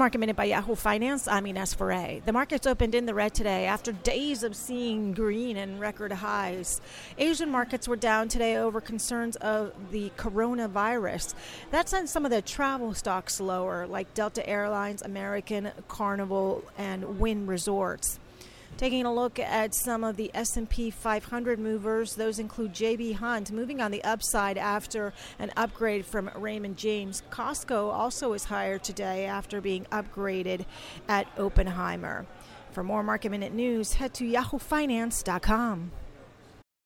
Market Minute by Yahoo Finance. I'm Ines Ferre. The markets opened in the red today after days of seeing green and record highs. Asian markets were down today over concerns of the coronavirus. That sent some of the travel stocks lower, like Delta Airlines, American, Carnival, and Wynn Resorts. Taking a look at some of the S&P 500 movers, those include JB Hunt moving on the upside after an upgrade from Raymond James. Costco also is higher today after being upgraded at Oppenheimer. For more market minute news, head to yahoofinance.com.